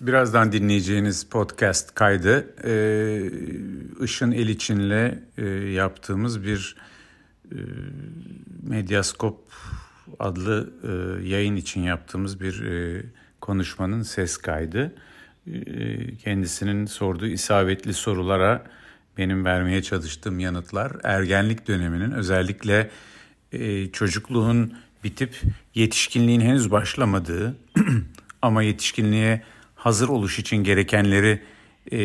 Birazdan dinleyeceğiniz podcast kaydı e, Işın Eliçin'le e, yaptığımız bir e, Medyaskop adlı yayın için yaptığımız bir konuşmanın ses kaydı. Kendisinin sorduğu isabetli sorulara benim vermeye çalıştığım yanıtlar ergenlik döneminin özellikle çocukluğun bitip yetişkinliğin henüz başlamadığı ama yetişkinliğe hazır oluş için gerekenleri e,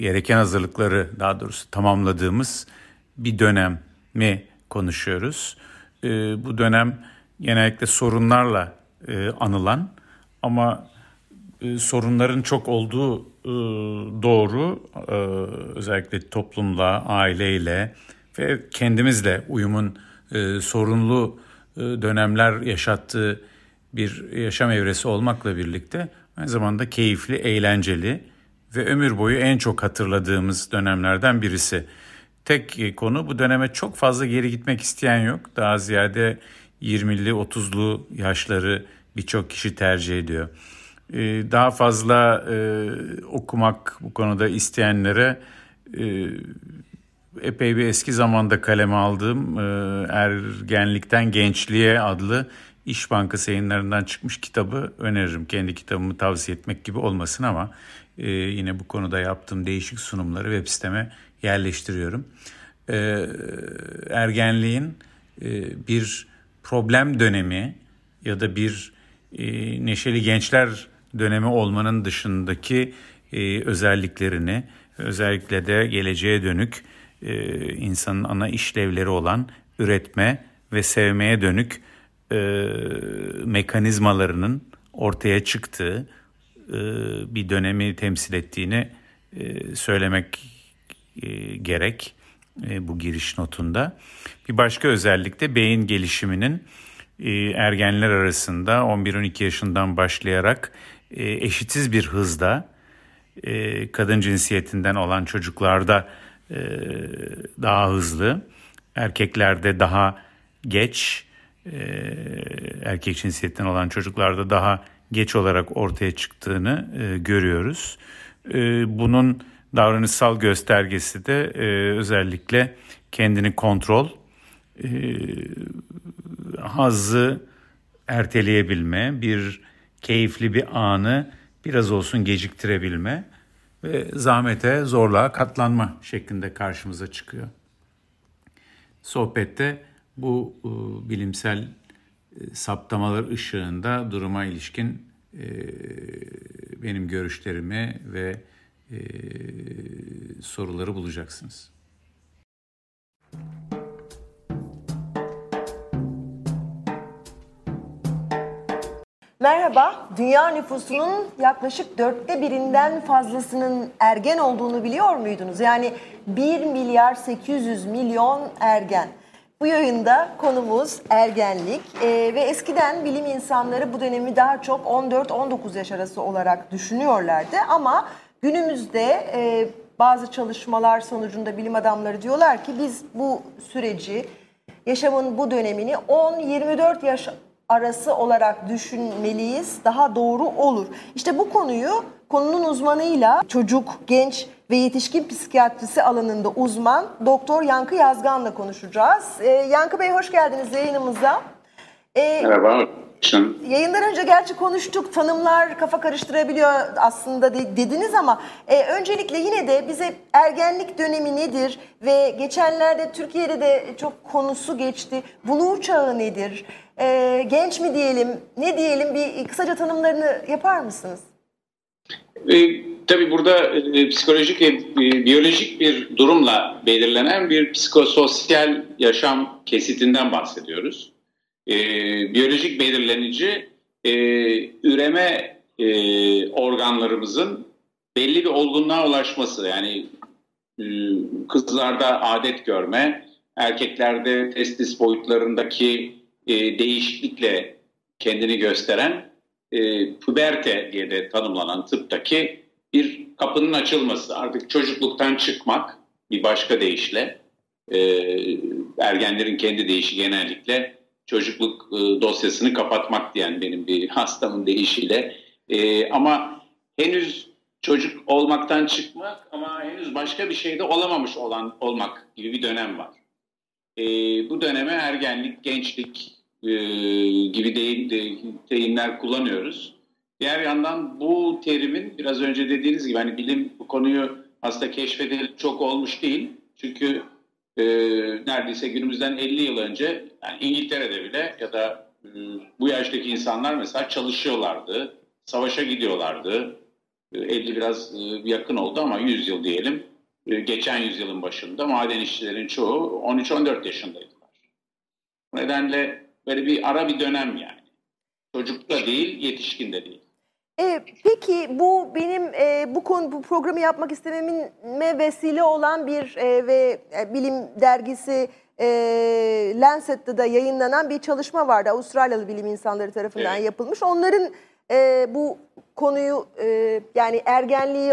gereken hazırlıkları daha doğrusu tamamladığımız bir dönem mi konuşuyoruz. E, bu dönem genellikle sorunlarla e, anılan ama e, sorunların çok olduğu e, doğru e, özellikle toplumla, aileyle ve kendimizle uyumun e, sorunlu e, dönemler yaşattığı bir yaşam evresi olmakla birlikte aynı zamanda keyifli, eğlenceli ve ömür boyu en çok hatırladığımız dönemlerden birisi. Tek konu bu döneme çok fazla geri gitmek isteyen yok. Daha ziyade 20'li 30'lu yaşları birçok kişi tercih ediyor. Ee, daha fazla e, okumak bu konuda isteyenlere e, epey bir eski zamanda kaleme aldığım e, Ergenlikten Gençliğe adlı İş Bankası yayınlarından çıkmış kitabı öneririm. Kendi kitabımı tavsiye etmek gibi olmasın ama e, yine bu konuda yaptığım değişik sunumları web siteme yerleştiriyorum. E, ergenliğin e, bir problem dönemi ya da bir e, neşeli gençler dönemi olmanın dışındaki e, özelliklerini özellikle de geleceğe dönük e, insanın ana işlevleri olan üretme ve sevmeye dönük e, mekanizmalarının ortaya çıktığı e, bir dönemi temsil ettiğini e, söylemek e, gerek e, bu giriş notunda. Bir başka özellik de beyin gelişiminin e, ergenler arasında 11-12 yaşından başlayarak e, eşitsiz bir hızda e, kadın cinsiyetinden olan çocuklarda e, daha hızlı, erkeklerde daha geç, e, erkek cinsiyetten olan çocuklarda daha geç olarak ortaya çıktığını e, görüyoruz. E, bunun davranışsal göstergesi de e, özellikle kendini kontrol, e, hazzı erteleyebilme, bir keyifli bir anı biraz olsun geciktirebilme ve zahmete, zorluğa katlanma şeklinde karşımıza çıkıyor. Sohbette bu e, bilimsel e, saptamalar ışığında duruma ilişkin e, benim görüşlerimi ve soruları bulacaksınız. Merhaba, dünya nüfusunun yaklaşık dörtte birinden fazlasının ergen olduğunu biliyor muydunuz? Yani 1 milyar 800 milyon ergen. Bu yayında konumuz ergenlik ee, ve eskiden bilim insanları bu dönemi daha çok 14-19 yaş arası olarak düşünüyorlardı. Ama günümüzde e, bazı çalışmalar sonucunda bilim adamları diyorlar ki biz bu süreci, yaşamın bu dönemini 10-24 yaş arası olarak düşünmeliyiz. Daha doğru olur. İşte bu konuyu konunun uzmanıyla çocuk, genç ve yetişkin psikiyatrisi alanında uzman Doktor Yankı Yazgan'la konuşacağız. Ee, Yankı Bey hoş geldiniz yayınımıza. Ee, Merhaba. Yayından önce gerçi konuştuk, tanımlar kafa karıştırabiliyor aslında dediniz ama e, öncelikle yine de bize ergenlik dönemi nedir ve geçenlerde Türkiye'de de çok konusu geçti. Buluğ çağı nedir? E, genç mi diyelim, ne diyelim bir kısaca tanımlarını yapar mısınız? E, tabii burada e, psikolojik ve e, biyolojik bir durumla belirlenen bir psikososyal yaşam kesitinden bahsediyoruz. E, biyolojik belirlenici e, üreme e, organlarımızın belli bir olgunluğa ulaşması. Yani e, kızlarda adet görme, erkeklerde testis boyutlarındaki e, değişiklikle kendini gösteren e, puberte diye de tanımlanan tıptaki bir kapının açılması. Artık çocukluktan çıkmak bir başka deyişle e, ergenlerin kendi deyişi genellikle çocukluk e, dosyasını kapatmak diyen benim bir hastamın deyişiyle E, ama henüz çocuk olmaktan çıkmak ama henüz başka bir şeyde olamamış olan olmak gibi bir dönem var. E, bu döneme ergenlik, gençlik e, gibi deyim, de, deyimler kullanıyoruz. Diğer yandan bu terimin biraz önce dediğiniz gibi hani bilim bu konuyu aslında keşfedilip çok olmuş değil. Çünkü e, neredeyse günümüzden 50 yıl önce yani İngiltere'de bile ya da e, bu yaştaki insanlar mesela çalışıyorlardı, savaşa gidiyorlardı. E, 50 biraz e, yakın oldu ama 100 yıl diyelim. E, geçen yüzyılın başında maden işçilerin çoğu 13-14 yaşındaydılar. Bu nedenle böyle bir ara bir dönem yani. Çocuk da değil, yetişkin de değil. E, peki bu benim e, bu konu bu programı yapmak istememe vesile olan bir e, ve e, bilim dergisi e, Lancet'te da yayınlanan bir çalışma vardı. Avustralyalı bilim insanları tarafından Evet. yapılmış. Onların e, bu konuyu e, yani ergenliği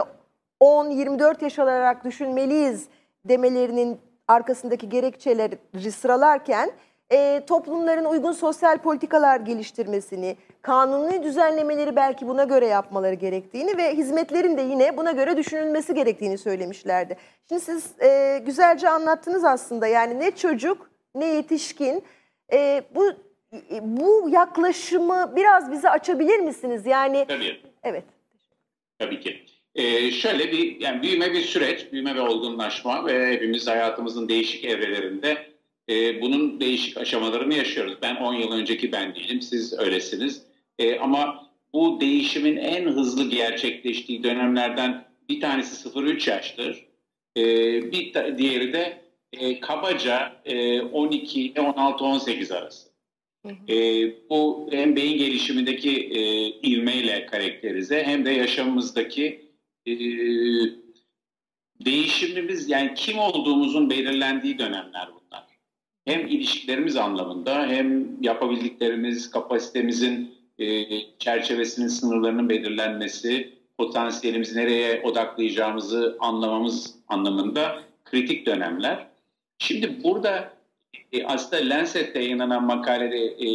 10-24 yaş olarak düşünmeliyiz demelerinin arkasındaki gerekçeleri sıralarken e, toplumların uygun sosyal politikalar geliştirmesini, kanuni düzenlemeleri belki buna göre yapmaları gerektiğini ve hizmetlerin de yine buna göre düşünülmesi gerektiğini söylemişlerdi. Şimdi siz e, güzelce anlattınız aslında yani ne çocuk ne yetişkin e, bu bu yaklaşımı biraz bize açabilir misiniz? Yani Tabii. evet. Tabii ki. Ee, şöyle bir yani büyüme bir süreç, büyüme ve olgunlaşma ve hepimiz hayatımızın değişik evrelerinde e, bunun değişik aşamalarını yaşıyoruz. Ben 10 yıl önceki ben değilim, siz öylesiniz. E, ama bu değişimin en hızlı gerçekleştiği dönemlerden bir tanesi 0-3 yaştır. E, bir ta- diğeri de e, kabaca e, 12 ile 16-18 arası. E, bu hem beyin gelişimindeki e, ivmeyle karakterize hem de yaşamımızdaki e, değişimimiz yani kim olduğumuzun belirlendiği dönemler bunlar. Hem ilişkilerimiz anlamında hem yapabildiklerimiz, kapasitemizin e, çerçevesinin sınırlarının belirlenmesi, potansiyelimizi nereye odaklayacağımızı anlamamız anlamında kritik dönemler. Şimdi burada e, aslında Lancet'te yayınlanan makalede e,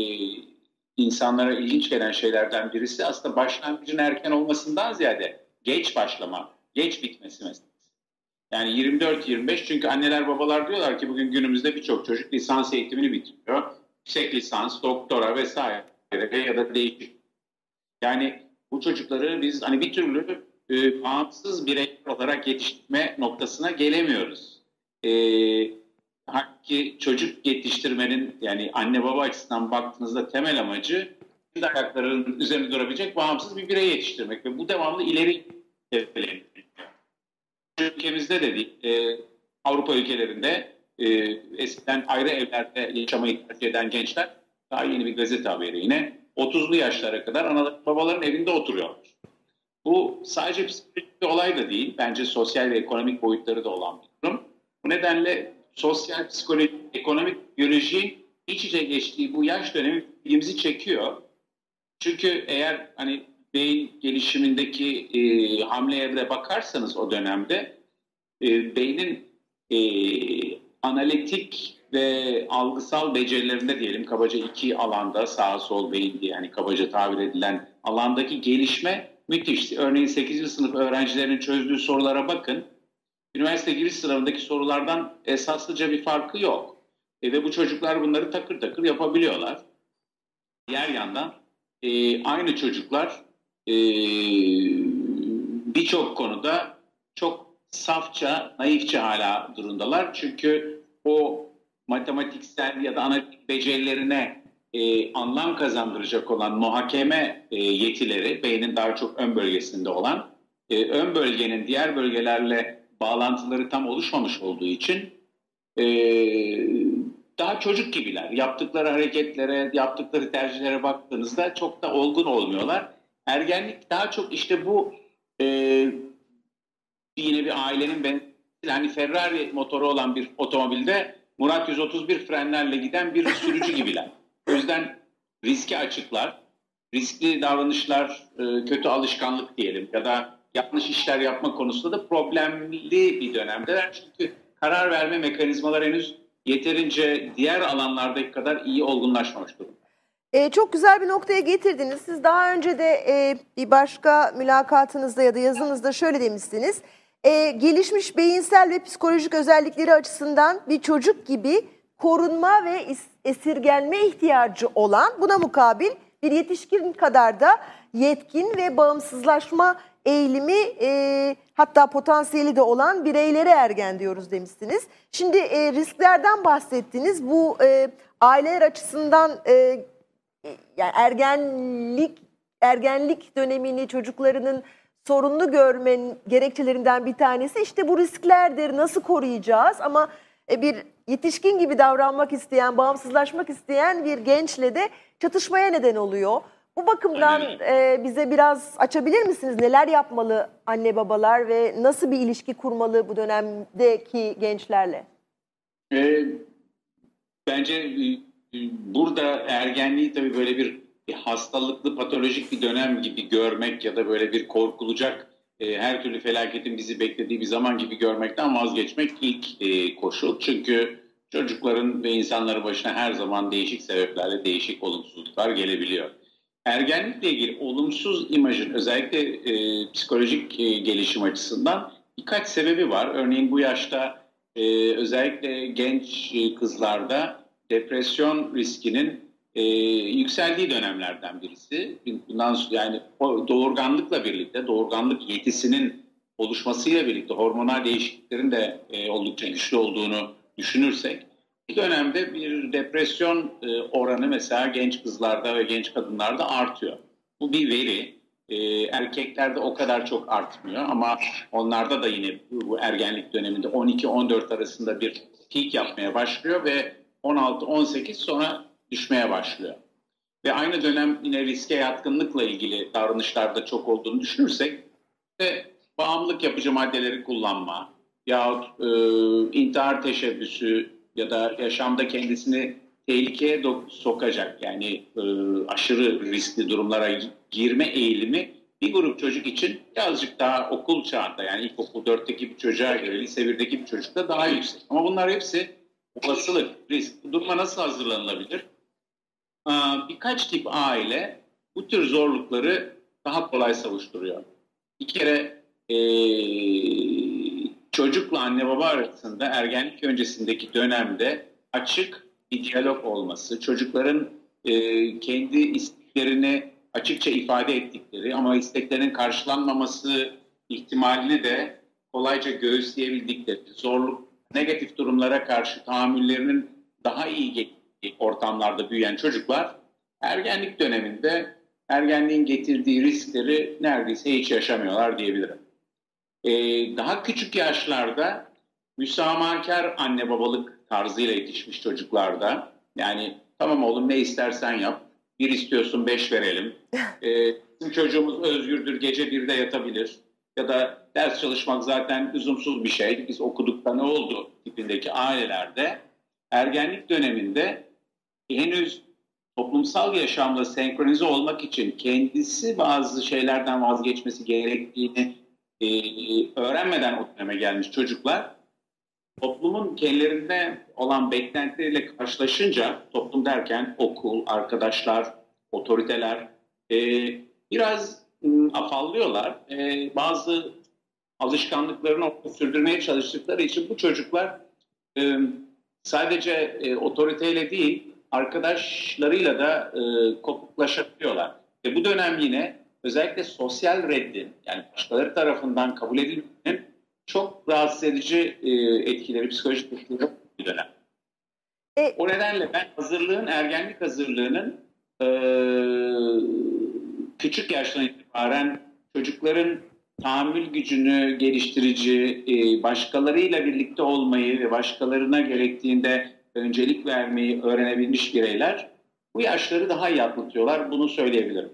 insanlara ilginç gelen şeylerden birisi aslında başlangıcın erken olmasından ziyade geç başlama, geç bitmesi meselesi. Yani 24-25 çünkü anneler babalar diyorlar ki bugün günümüzde birçok çocuk lisans eğitimini bitiriyor. Yüksek lisans, doktora vesaire ya da değişik. Yani bu çocukları biz hani bir türlü e, bağımsız birey olarak yetiştirme noktasına gelemiyoruz. E, Hakki çocuk yetiştirmenin yani anne baba açısından baktığınızda temel amacı kendi ayaklarının üzerinde durabilecek bağımsız bir birey yetiştirmek ve bu devamlı ileri hedefleniyor. Ülkemizde de değil, e, Avrupa ülkelerinde e, eskiden ayrı evlerde yaşamayı tercih eden gençler daha yeni bir gazete haberi yine 30'lu yaşlara kadar analar babaların evinde oturuyorlar. Bu sadece psikolojik bir olay da değil, bence sosyal ve ekonomik boyutları da olan bir durum. Bu nedenle sosyal, psikolojik, ekonomik, biyoloji iç içe geçtiği bu yaş dönemi ilgimizi çekiyor. Çünkü eğer hani beyin gelişimindeki e, hamleye de bakarsanız o dönemde e, beynin e, analitik ve algısal becerilerinde diyelim kabaca iki alanda sağ sol beyin diye yani kabaca tabir edilen alandaki gelişme müthiş. Örneğin 8. sınıf öğrencilerinin çözdüğü sorulara bakın üniversite giriş sınavındaki sorulardan esaslıca bir farkı yok. E, ve bu çocuklar bunları takır takır yapabiliyorlar. Diğer yandan e, aynı çocuklar e, birçok konuda çok safça, naifçe hala durumdalar. Çünkü o matematiksel ya da analitik becerilerine e, anlam kazandıracak olan muhakeme e, yetileri, beynin daha çok ön bölgesinde olan, e, ön bölgenin diğer bölgelerle bağlantıları tam oluşmamış olduğu için e, daha çocuk gibiler. Yaptıkları hareketlere, yaptıkları tercihlere baktığınızda çok da olgun olmuyorlar. Ergenlik daha çok işte bu e, yine bir ailenin ben hani Ferrari motoru olan bir otomobilde Murat 131 frenlerle giden bir sürücü gibiler. O yüzden riski açıklar, riskli davranışlar, e, kötü alışkanlık diyelim ya da yanlış işler yapma konusunda da problemli bir dönemdeler. Çünkü karar verme mekanizmaları henüz yeterince diğer alanlardaki kadar iyi olgunlaşmamış durumda. E, çok güzel bir noktaya getirdiniz. Siz daha önce de e, bir başka mülakatınızda ya da yazınızda şöyle demişsiniz. E, gelişmiş beyinsel ve psikolojik özellikleri açısından bir çocuk gibi korunma ve esirgenme ihtiyacı olan buna mukabil bir yetişkin kadar da yetkin ve bağımsızlaşma eğilimi e, hatta potansiyeli de olan bireylere ergen diyoruz demişsiniz. Şimdi e, risklerden bahsettiniz. Bu e, aileler açısından e, yani ergenlik ergenlik dönemini çocuklarının sorunlu görmenin gerekçelerinden bir tanesi işte bu risklerdir. Nasıl koruyacağız? Ama e, bir yetişkin gibi davranmak isteyen, bağımsızlaşmak isteyen bir gençle de çatışmaya neden oluyor. Bu bakımdan e, bize biraz açabilir misiniz? Neler yapmalı anne babalar ve nasıl bir ilişki kurmalı bu dönemdeki gençlerle? E, bence e, burada ergenliği tabii böyle bir, bir hastalıklı, patolojik bir dönem gibi görmek ya da böyle bir korkulacak e, her türlü felaketin bizi beklediği bir zaman gibi görmekten vazgeçmek ilk e, koşul. Çünkü çocukların ve insanların başına her zaman değişik sebeplerle değişik olumsuzluklar gelebiliyor. Ergenlikle ilgili olumsuz imajın özellikle e, psikolojik e, gelişim açısından birkaç sebebi var. Örneğin bu yaşta e, özellikle genç e, kızlarda depresyon riskinin e, yükseldiği dönemlerden birisi. Bundan yani doğurganlıkla birlikte, doğurganlık yetisinin oluşmasıyla birlikte hormonal değişikliklerin de e, oldukça güçlü olduğunu düşünürsek bir dönemde bir depresyon e, oranı mesela genç kızlarda ve genç kadınlarda artıyor. Bu bir veri. E, erkeklerde o kadar çok artmıyor ama onlarda da yine bu ergenlik döneminde 12-14 arasında bir peak yapmaya başlıyor ve 16-18 sonra düşmeye başlıyor. Ve aynı dönem yine riske yatkınlıkla ilgili davranışlarda çok olduğunu düşünürsek ve bağımlılık yapıcı maddeleri kullanma yahut e, intihar teşebbüsü ya da yaşamda kendisini tehlikeye sokacak yani e, aşırı riskli durumlara girme eğilimi bir grup çocuk için birazcık daha okul çağında yani ilkokul 4'teki bir çocuğa göre lise 1'deki bir çocukta daha yüksek. Ama bunlar hepsi olasılık, risk. Bu duruma nasıl hazırlanılabilir? Birkaç tip aile bu tür zorlukları daha kolay savuşturuyor. Bir kere e, çocukla anne baba arasında ergenlik öncesindeki dönemde açık bir diyalog olması, çocukların e, kendi isteklerini açıkça ifade ettikleri ama isteklerinin karşılanmaması ihtimalini de kolayca göğüsleyebildikleri, zorluk, negatif durumlara karşı tahammüllerinin daha iyi ortamlarda büyüyen çocuklar ergenlik döneminde ergenliğin getirdiği riskleri neredeyse hiç yaşamıyorlar diyebilirim. Ee, daha küçük yaşlarda müsamahakar anne babalık tarzıyla yetişmiş çocuklarda yani tamam oğlum ne istersen yap bir istiyorsun beş verelim ee, bizim çocuğumuz özgürdür gece birde yatabilir ya da ders çalışmak zaten lüzumsuz bir şey. Biz okudukta ne oldu tipindeki ailelerde? Ergenlik döneminde henüz toplumsal yaşamla senkronize olmak için kendisi bazı şeylerden vazgeçmesi gerektiğini e, öğrenmeden o döneme gelmiş çocuklar toplumun kendilerinde olan beklentileriyle karşılaşınca toplum derken okul, arkadaşlar, otoriteler e, biraz afallıyorlar. E, bazı alışkanlıklarını sürdürmeye çalıştıkları için bu çocuklar e, sadece e, otoriteyle değil arkadaşlarıyla da e, kopuklaşabiliyorlar. Ve bu dönem yine özellikle sosyal reddin yani başkaları tarafından kabul edilmenin çok rahatsız edici e, etkileri, psikolojik etkileri bir dönem. E, o nedenle ben hazırlığın, ergenlik hazırlığının e, küçük yaştan itibaren çocukların tahammül gücünü geliştirici, e, başkalarıyla birlikte olmayı ve başkalarına gerektiğinde öncelik vermeyi öğrenebilmiş bireyler bu yaşları daha iyi atlatıyorlar. Bunu söyleyebilirim.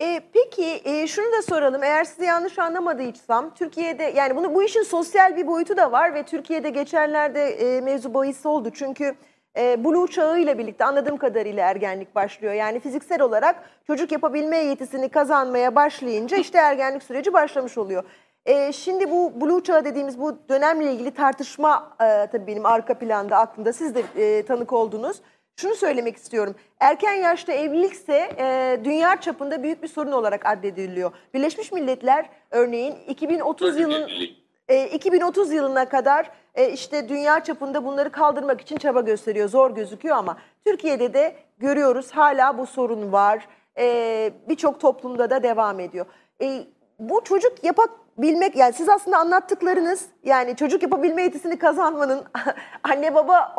E, peki e, şunu da soralım. Eğer sizi yanlış anlamadıysam Türkiye'de yani bunu bu işin sosyal bir boyutu da var ve Türkiye'de geçenlerde e, mevzu bahis oldu. Çünkü e, Blue çağı ile birlikte anladığım kadarıyla ergenlik başlıyor. Yani fiziksel olarak çocuk yapabilme yetisini kazanmaya başlayınca işte ergenlik süreci başlamış oluyor. E, şimdi bu Blue çağı dediğimiz bu dönemle ilgili tartışma e, tabii benim arka planda aklımda siz de e, tanık oldunuz. şunu söylemek istiyorum. Erken yaşta evlilikse e, dünya çapında büyük bir sorun olarak addediliyor. Birleşmiş Milletler örneğin 2030 yılın e, 2030 yılına kadar e, işte dünya çapında bunları kaldırmak için çaba gösteriyor. Zor gözüküyor ama Türkiye'de de görüyoruz hala bu sorun var. E, Birçok toplumda da devam ediyor. E, bu çocuk yapabilmek yani siz aslında anlattıklarınız yani çocuk yapabilme yetisini kazanmanın anne baba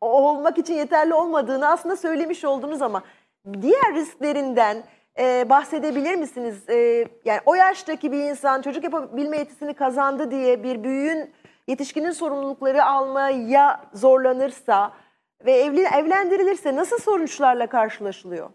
olmak için yeterli olmadığını aslında söylemiş oldunuz ama diğer risklerinden e, bahsedebilir misiniz? E, yani o yaştaki bir insan çocuk yapabilme yetisini kazandı diye bir büyüğün yetişkinin sorumlulukları almaya zorlanırsa ve evli, evlendirilirse nasıl sonuçlarla karşılaşılıyor?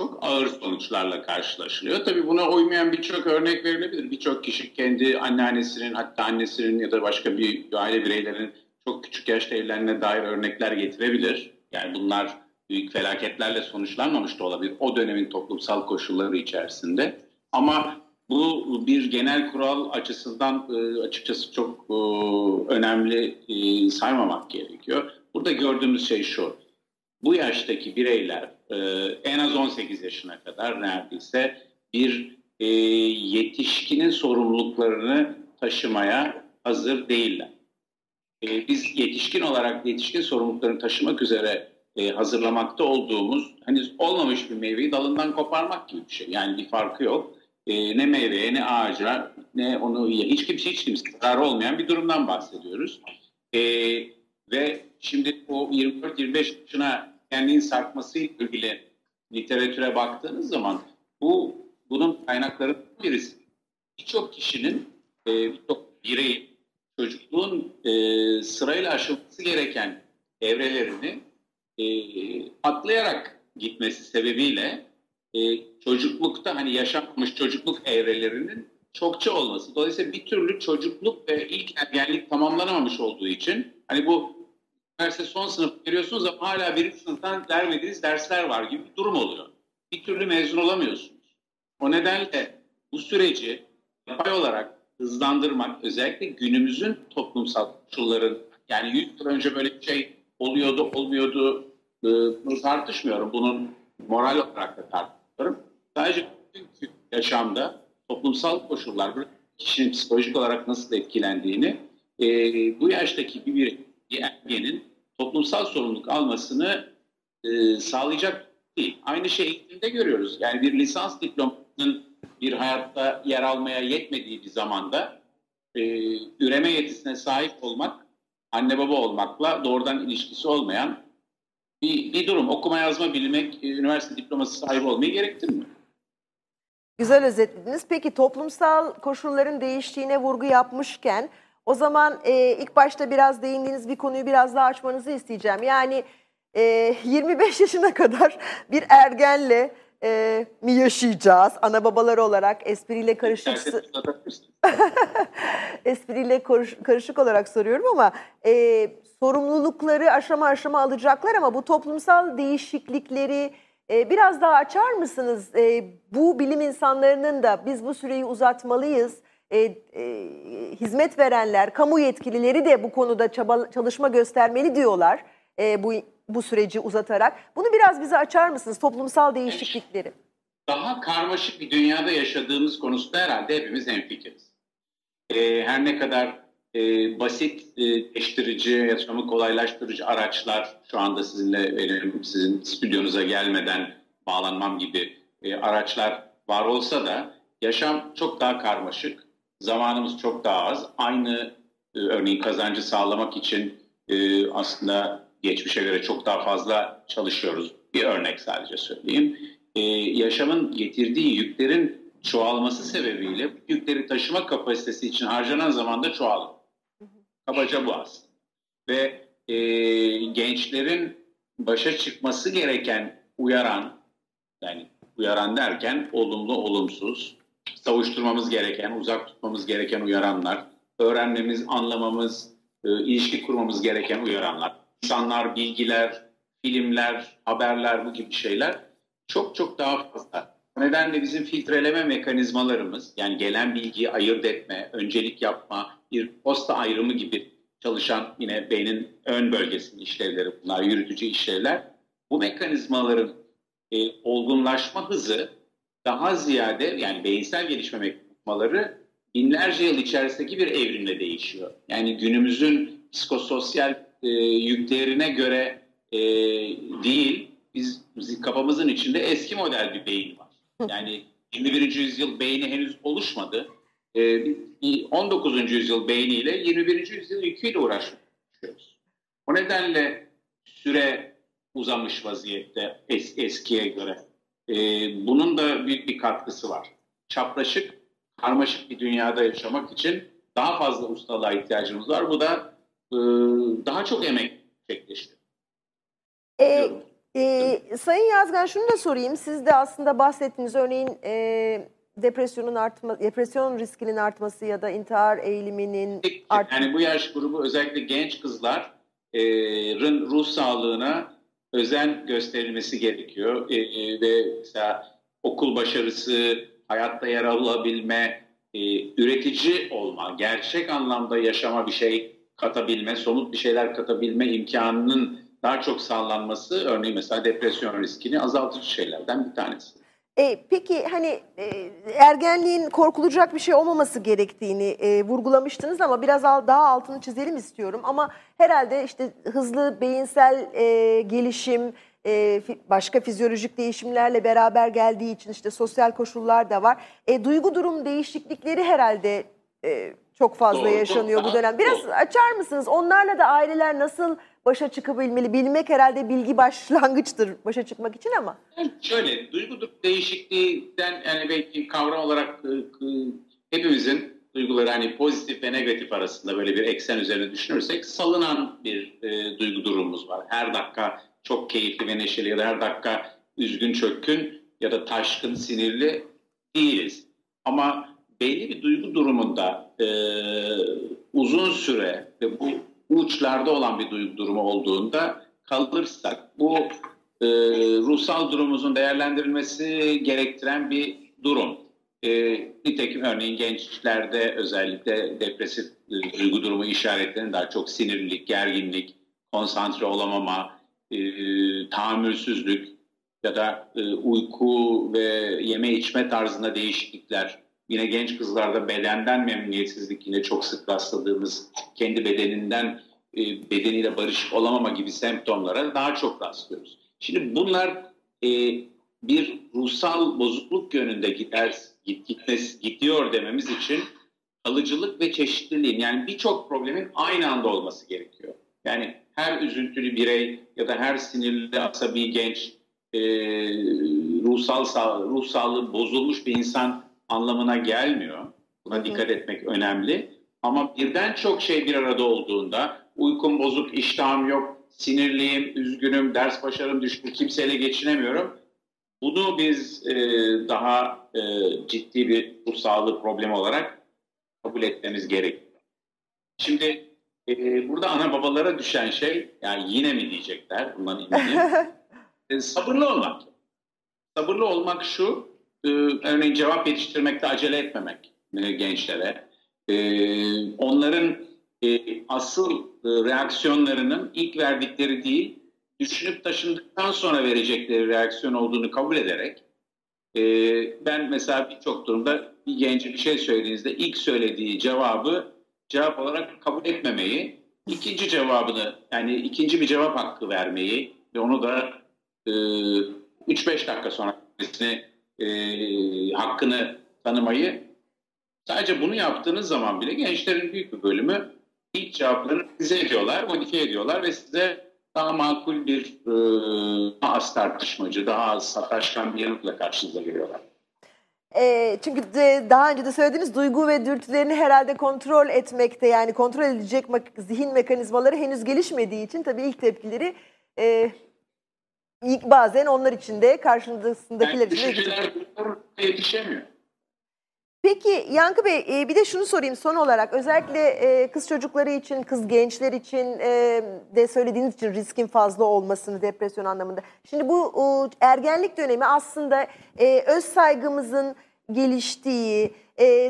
Çok ağır sonuçlarla karşılaşılıyor. Tabii buna uymayan birçok örnek verilebilir. Birçok kişi kendi anneannesinin hatta annesinin ya da başka bir aile bireylerinin çok küçük yaşta evlenme dair örnekler getirebilir. Yani bunlar büyük felaketlerle sonuçlanmamış da olabilir o dönemin toplumsal koşulları içerisinde. Ama bu bir genel kural açısından e, açıkçası çok e, önemli e, saymamak gerekiyor. Burada gördüğümüz şey şu. Bu yaştaki bireyler en az 18 yaşına kadar neredeyse bir yetişkinin sorumluluklarını taşımaya hazır değiller. Biz yetişkin olarak yetişkin sorumluluklarını taşımak üzere hazırlamakta olduğumuz henüz olmamış bir meyveyi dalından koparmak gibi bir şey. Yani bir farkı yok e, ne meyveye ne ağaca ne onu hiç kimse hiç kimse zararı olmayan bir durumdan bahsediyoruz. E, ve şimdi o 24-25 yaşına kendini sarkması ilgili literatüre baktığınız zaman bu bunun kaynakları birisi. Birçok kişinin, e, birçok bireyin çocukluğun e, sırayla aşılması gereken evrelerini e, atlayarak gitmesi sebebiyle e, çocuklukta hani yaşanmış çocukluk evrelerinin çokça olması. Dolayısıyla bir türlü çocukluk ve ilk ergenlik tamamlanamamış olduğu için hani bu üniversite son sınıf giriyorsunuz ama hala birinci sınıftan vermediğiniz dersler var gibi bir durum oluyor. Bir türlü mezun olamıyorsunuz. O nedenle bu süreci yapay olarak hızlandırmak özellikle günümüzün toplumsal koşulların yani 100 yıl önce böyle bir şey oluyordu olmuyordu e, tartışmıyorum. Bunun moral olarak da tartışıyorum Sadece bugünkü yaşamda toplumsal koşullar kişinin psikolojik olarak nasıl etkilendiğini e, bu yaştaki bir, ergenin toplumsal sorumluluk almasını e, sağlayacak değil. Aynı şeyi eğitimde görüyoruz. Yani bir lisans diplomasının bir hayatta yer almaya yetmediği bir zamanda e, üreme yetisine sahip olmak anne baba olmakla doğrudan ilişkisi olmayan bir, bir durum. Okuma yazma bilmek, e, üniversite diploması sahibi olmayı gerektirmiyor. Güzel özetlediniz. Peki toplumsal koşulların değiştiğine vurgu yapmışken o zaman e, ilk başta biraz değindiğiniz bir konuyu biraz daha açmanızı isteyeceğim. Yani e, 25 yaşına kadar bir ergenle e, mi yaşayacağız ana babalar olarak espriyle karışık espriyle karışık olarak soruyorum ama e, sorumlulukları aşama aşama alacaklar ama bu toplumsal değişiklikleri e, biraz daha açar mısınız? E, bu bilim insanlarının da biz bu süreyi uzatmalıyız. E, e, hizmet verenler, kamu yetkilileri de bu konuda çaba, çalışma göstermeli diyorlar e, bu bu süreci uzatarak. Bunu biraz bize açar mısınız toplumsal değişiklikleri? Daha karmaşık bir dünyada yaşadığımız konusunda herhalde hepimiz hemfikiriz. E, her ne kadar e, basit e, eştirici, yaşamı kolaylaştırıcı araçlar şu anda sizinle benim sizin stüdyonuza gelmeden bağlanmam gibi e, araçlar var olsa da yaşam çok daha karmaşık, zamanımız çok daha az. Aynı e, örneğin kazancı sağlamak için e, aslında geçmişe göre çok daha fazla çalışıyoruz. Bir örnek sadece söyleyeyim. E, yaşamın getirdiği yüklerin çoğalması sebebiyle yükleri taşıma kapasitesi için harcanan zaman da çoğalır. Kabaca bu aslında. Ve e, gençlerin başa çıkması gereken uyaran, yani uyaran derken olumlu olumsuz, savuşturmamız gereken, uzak tutmamız gereken uyaranlar, öğrenmemiz, anlamamız, e, ilişki kurmamız gereken uyaranlar, insanlar, bilgiler, filmler, haberler bu gibi şeyler çok çok daha fazla. O nedenle bizim filtreleme mekanizmalarımız yani gelen bilgiyi ayırt etme, öncelik yapma, bir posta ayrımı gibi çalışan yine beynin ön bölgesinin işlevleri bunlar, yürütücü işlevler bu mekanizmaların e, olgunlaşma hızı daha ziyade yani beyinsel gelişme mekanizmaları binlerce yıl içerisindeki bir evrimle değişiyor. Yani günümüzün psikososyal e, yüklerine göre e, değil, biz, biz kafamızın içinde eski model bir beyin var. Yani 21. yüzyıl beyni henüz oluşmadı. E, 19. yüzyıl beyniyle 21. yüzyıl yüküyle uğraşıyoruz. O nedenle süre uzamış vaziyette es, eskiye göre. E, bunun da büyük bir katkısı var. Çapraşık, karmaşık bir dünyada yaşamak için daha fazla ustalığa ihtiyacımız var. Bu da e, daha çok emek gerçekleştiriyor. E, e, Sayın Yazgan şunu da sorayım. Siz de aslında bahsettiğiniz örneğin e, depresyonun artma, depresyon riskinin artması ya da intihar eğiliminin artması. Yani bu yaş grubu özellikle genç kızların ruh sağlığına özen gösterilmesi gerekiyor. E, e, ve mesela okul başarısı, hayatta yer alabilme, e, üretici olma, gerçek anlamda yaşama bir şey katabilme, somut bir şeyler katabilme imkanının daha çok sağlanması örneğin mesela depresyon riskini azaltıcı şeylerden bir tanesi. E, peki hani e, ergenliğin korkulacak bir şey olmaması gerektiğini e, vurgulamıştınız ama biraz daha altını çizelim istiyorum. Ama herhalde işte hızlı beyinsel e, gelişim, e, başka fizyolojik değişimlerle beraber geldiği için işte sosyal koşullar da var. E, duygu durum değişiklikleri herhalde e, çok fazla Doğru, yaşanıyor bu dönem. Biraz Doğru. açar mısınız? Onlarla da aileler nasıl başa çıkabilmeli? Bilmek herhalde bilgi başlangıçtır başa çıkmak için ama. şöyle, duygu değişikliğinden yani belki kavram olarak e, hepimizin duyguları hani pozitif ve negatif arasında böyle bir eksen üzerine düşünürsek salınan bir e, duygu durumumuz var. Her dakika çok keyifli ve neşeli ya da her dakika üzgün çökkün ya da taşkın sinirli değiliz. Ama belli bir duygu durumunda e, uzun süre ve bu uçlarda olan bir durumu olduğunda kalırsak bu e, ruhsal durumumuzun değerlendirilmesi gerektiren bir durum. E, nitekim örneğin gençlerde özellikle depresif e, duygu durumu işaretlerinin daha çok sinirlilik, gerginlik, konsantre olamama, e, tahammülsüzlük ya da e, uyku ve yeme içme tarzında değişiklikler Yine genç kızlarda bedenden memnuniyetsizlik yine çok sık rastladığımız kendi bedeninden e, bedeniyle barışık olamama gibi semptomlara daha çok rastlıyoruz. Şimdi bunlar e, bir ruhsal bozukluk yönünde gider, git, gitmesi, gidiyor dememiz için alıcılık ve çeşitliliğin yani birçok problemin aynı anda olması gerekiyor. Yani her üzüntülü birey ya da her sinirli asabi genç e, ruhsal ruh sağlığı bozulmuş bir insan anlamına gelmiyor. Buna dikkat etmek önemli. Ama birden çok şey bir arada olduğunda uykum bozuk, iştahım yok, sinirliyim, üzgünüm, ders başarım düştü, kimseyle geçinemiyorum. Bunu biz e, daha e, ciddi bir ruh sağlığı problemi olarak kabul etmemiz gerekiyor. Şimdi e, burada ana babalara düşen şey, yani yine mi diyecekler bundan eminim, e, sabırlı olmak. Sabırlı olmak şu, e, örneğin cevap yetiştirmekte acele etmemek e, gençlere. E, onların e, asıl e, reaksiyonlarının ilk verdikleri değil, düşünüp taşındıktan sonra verecekleri reaksiyon olduğunu kabul ederek ben mesela birçok durumda bir gence bir şey söylediğinizde ilk söylediği cevabı cevap olarak kabul etmemeyi, ikinci cevabını yani ikinci bir cevap hakkı vermeyi ve onu da e, 3-5 dakika sonra e, hakkını tanımayı sadece bunu yaptığınız zaman bile gençlerin büyük bir bölümü ilk cevaplarını size ediyorlar, modifiye ediyorlar ve size daha makul bir, e, daha az tartışmacı, daha az sataşkan bir yanıtla karşınıza geliyorlar. E, çünkü de, daha önce de söylediğiniz duygu ve dürtülerini herhalde kontrol etmekte yani kontrol edilecek zihin mekanizmaları henüz gelişmediği için tabii ilk tepkileri e, ilk bazen onlar için de karşısındakiler için de yetişemiyor. Peki Yankı Bey e, bir de şunu sorayım son olarak özellikle e, kız çocukları için, kız gençler için e, de söylediğiniz için riskin fazla olmasını depresyon anlamında. Şimdi bu ergenlik dönemi aslında öz saygımızın geliştiği,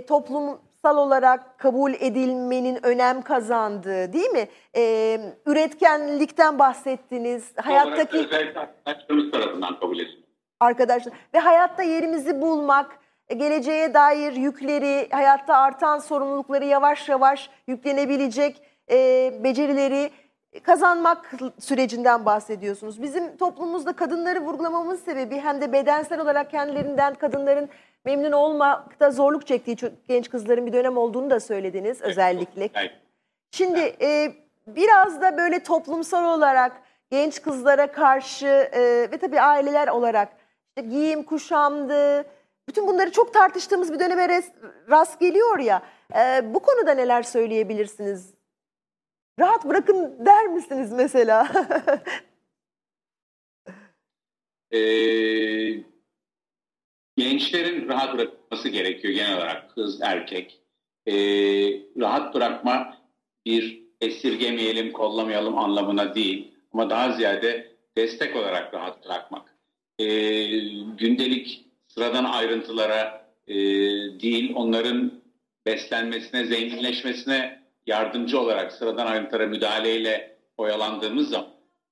toplum toplumsal olarak kabul edilmenin önem kazandığı değil mi? Ee, üretkenlikten bahsettiniz. Hayattaki arkadaşlarımız tarafından kabul edildi. arkadaşlar ve hayatta yerimizi bulmak, e, geleceğe dair yükleri, hayatta artan sorumlulukları yavaş yavaş yüklenebilecek e, becerileri kazanmak sürecinden bahsediyorsunuz. Bizim toplumumuzda kadınları vurgulamamız sebebi hem de bedensel olarak kendilerinden kadınların memnun olmakta zorluk çektiği genç kızların bir dönem olduğunu da söylediniz özellikle. Şimdi e, biraz da böyle toplumsal olarak genç kızlara karşı e, ve tabii aileler olarak işte giyim, kuşamdı, bütün bunları çok tartıştığımız bir döneme res- rast geliyor ya. E, bu konuda neler söyleyebilirsiniz? Rahat bırakın der misiniz mesela? Ee, gençlerin rahat bırakılması gerekiyor genel olarak kız erkek. Ee, rahat bırakma bir esirgemeyelim, kollamayalım anlamına değil. Ama daha ziyade destek olarak rahat bırakmak. Ee, gündelik sıradan ayrıntılara e, değil, onların beslenmesine, zenginleşmesine yardımcı olarak sıradan ayrıntılara müdahaleyle oyalandığımız zaman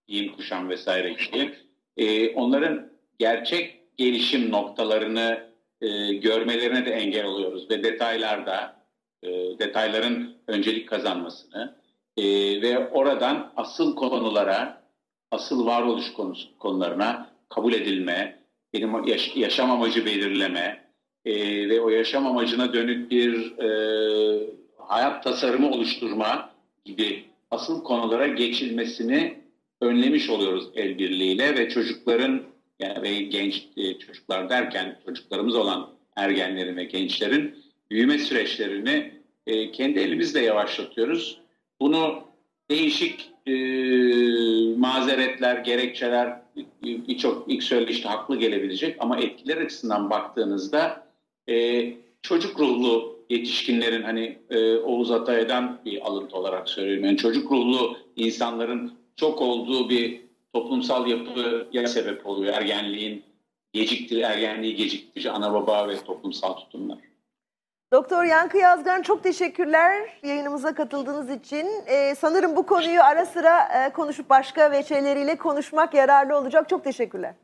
giyim, kuşam vesaire gibi e, onların gerçek gelişim noktalarını e, görmelerine de engel oluyoruz ve detaylarda e, detayların öncelik kazanmasını e, ve oradan asıl konulara, asıl varoluş konusu, konularına kabul edilme, benim yaş- yaşam amacı belirleme e, ve o yaşam amacına dönük bir e, hayat tasarımı oluşturma gibi asıl konulara geçilmesini önlemiş oluyoruz el birliğiyle ve çocukların ve genç e, çocuklar derken çocuklarımız olan ergenlerin ve gençlerin büyüme süreçlerini e, kendi elimizle yavaşlatıyoruz. Bunu değişik e, mazeretler, gerekçeler e, birçok ilk söyleşte haklı gelebilecek ama etkiler açısından baktığınızda e, çocuk ruhlu yetişkinlerin hani e, Oğuz Atay'dan bir alıntı olarak söylüyorum. Yani çocuk ruhlu insanların çok olduğu bir toplumsal yapıya sebep oluyor. Ergenliğin geciktir, ergenliği geciktirici ana baba ve toplumsal tutumlar. Doktor Yankı Yazgan çok teşekkürler yayınımıza katıldığınız için. Ee, sanırım bu konuyu ara sıra e, konuşup başka veçeleriyle konuşmak yararlı olacak. Çok teşekkürler.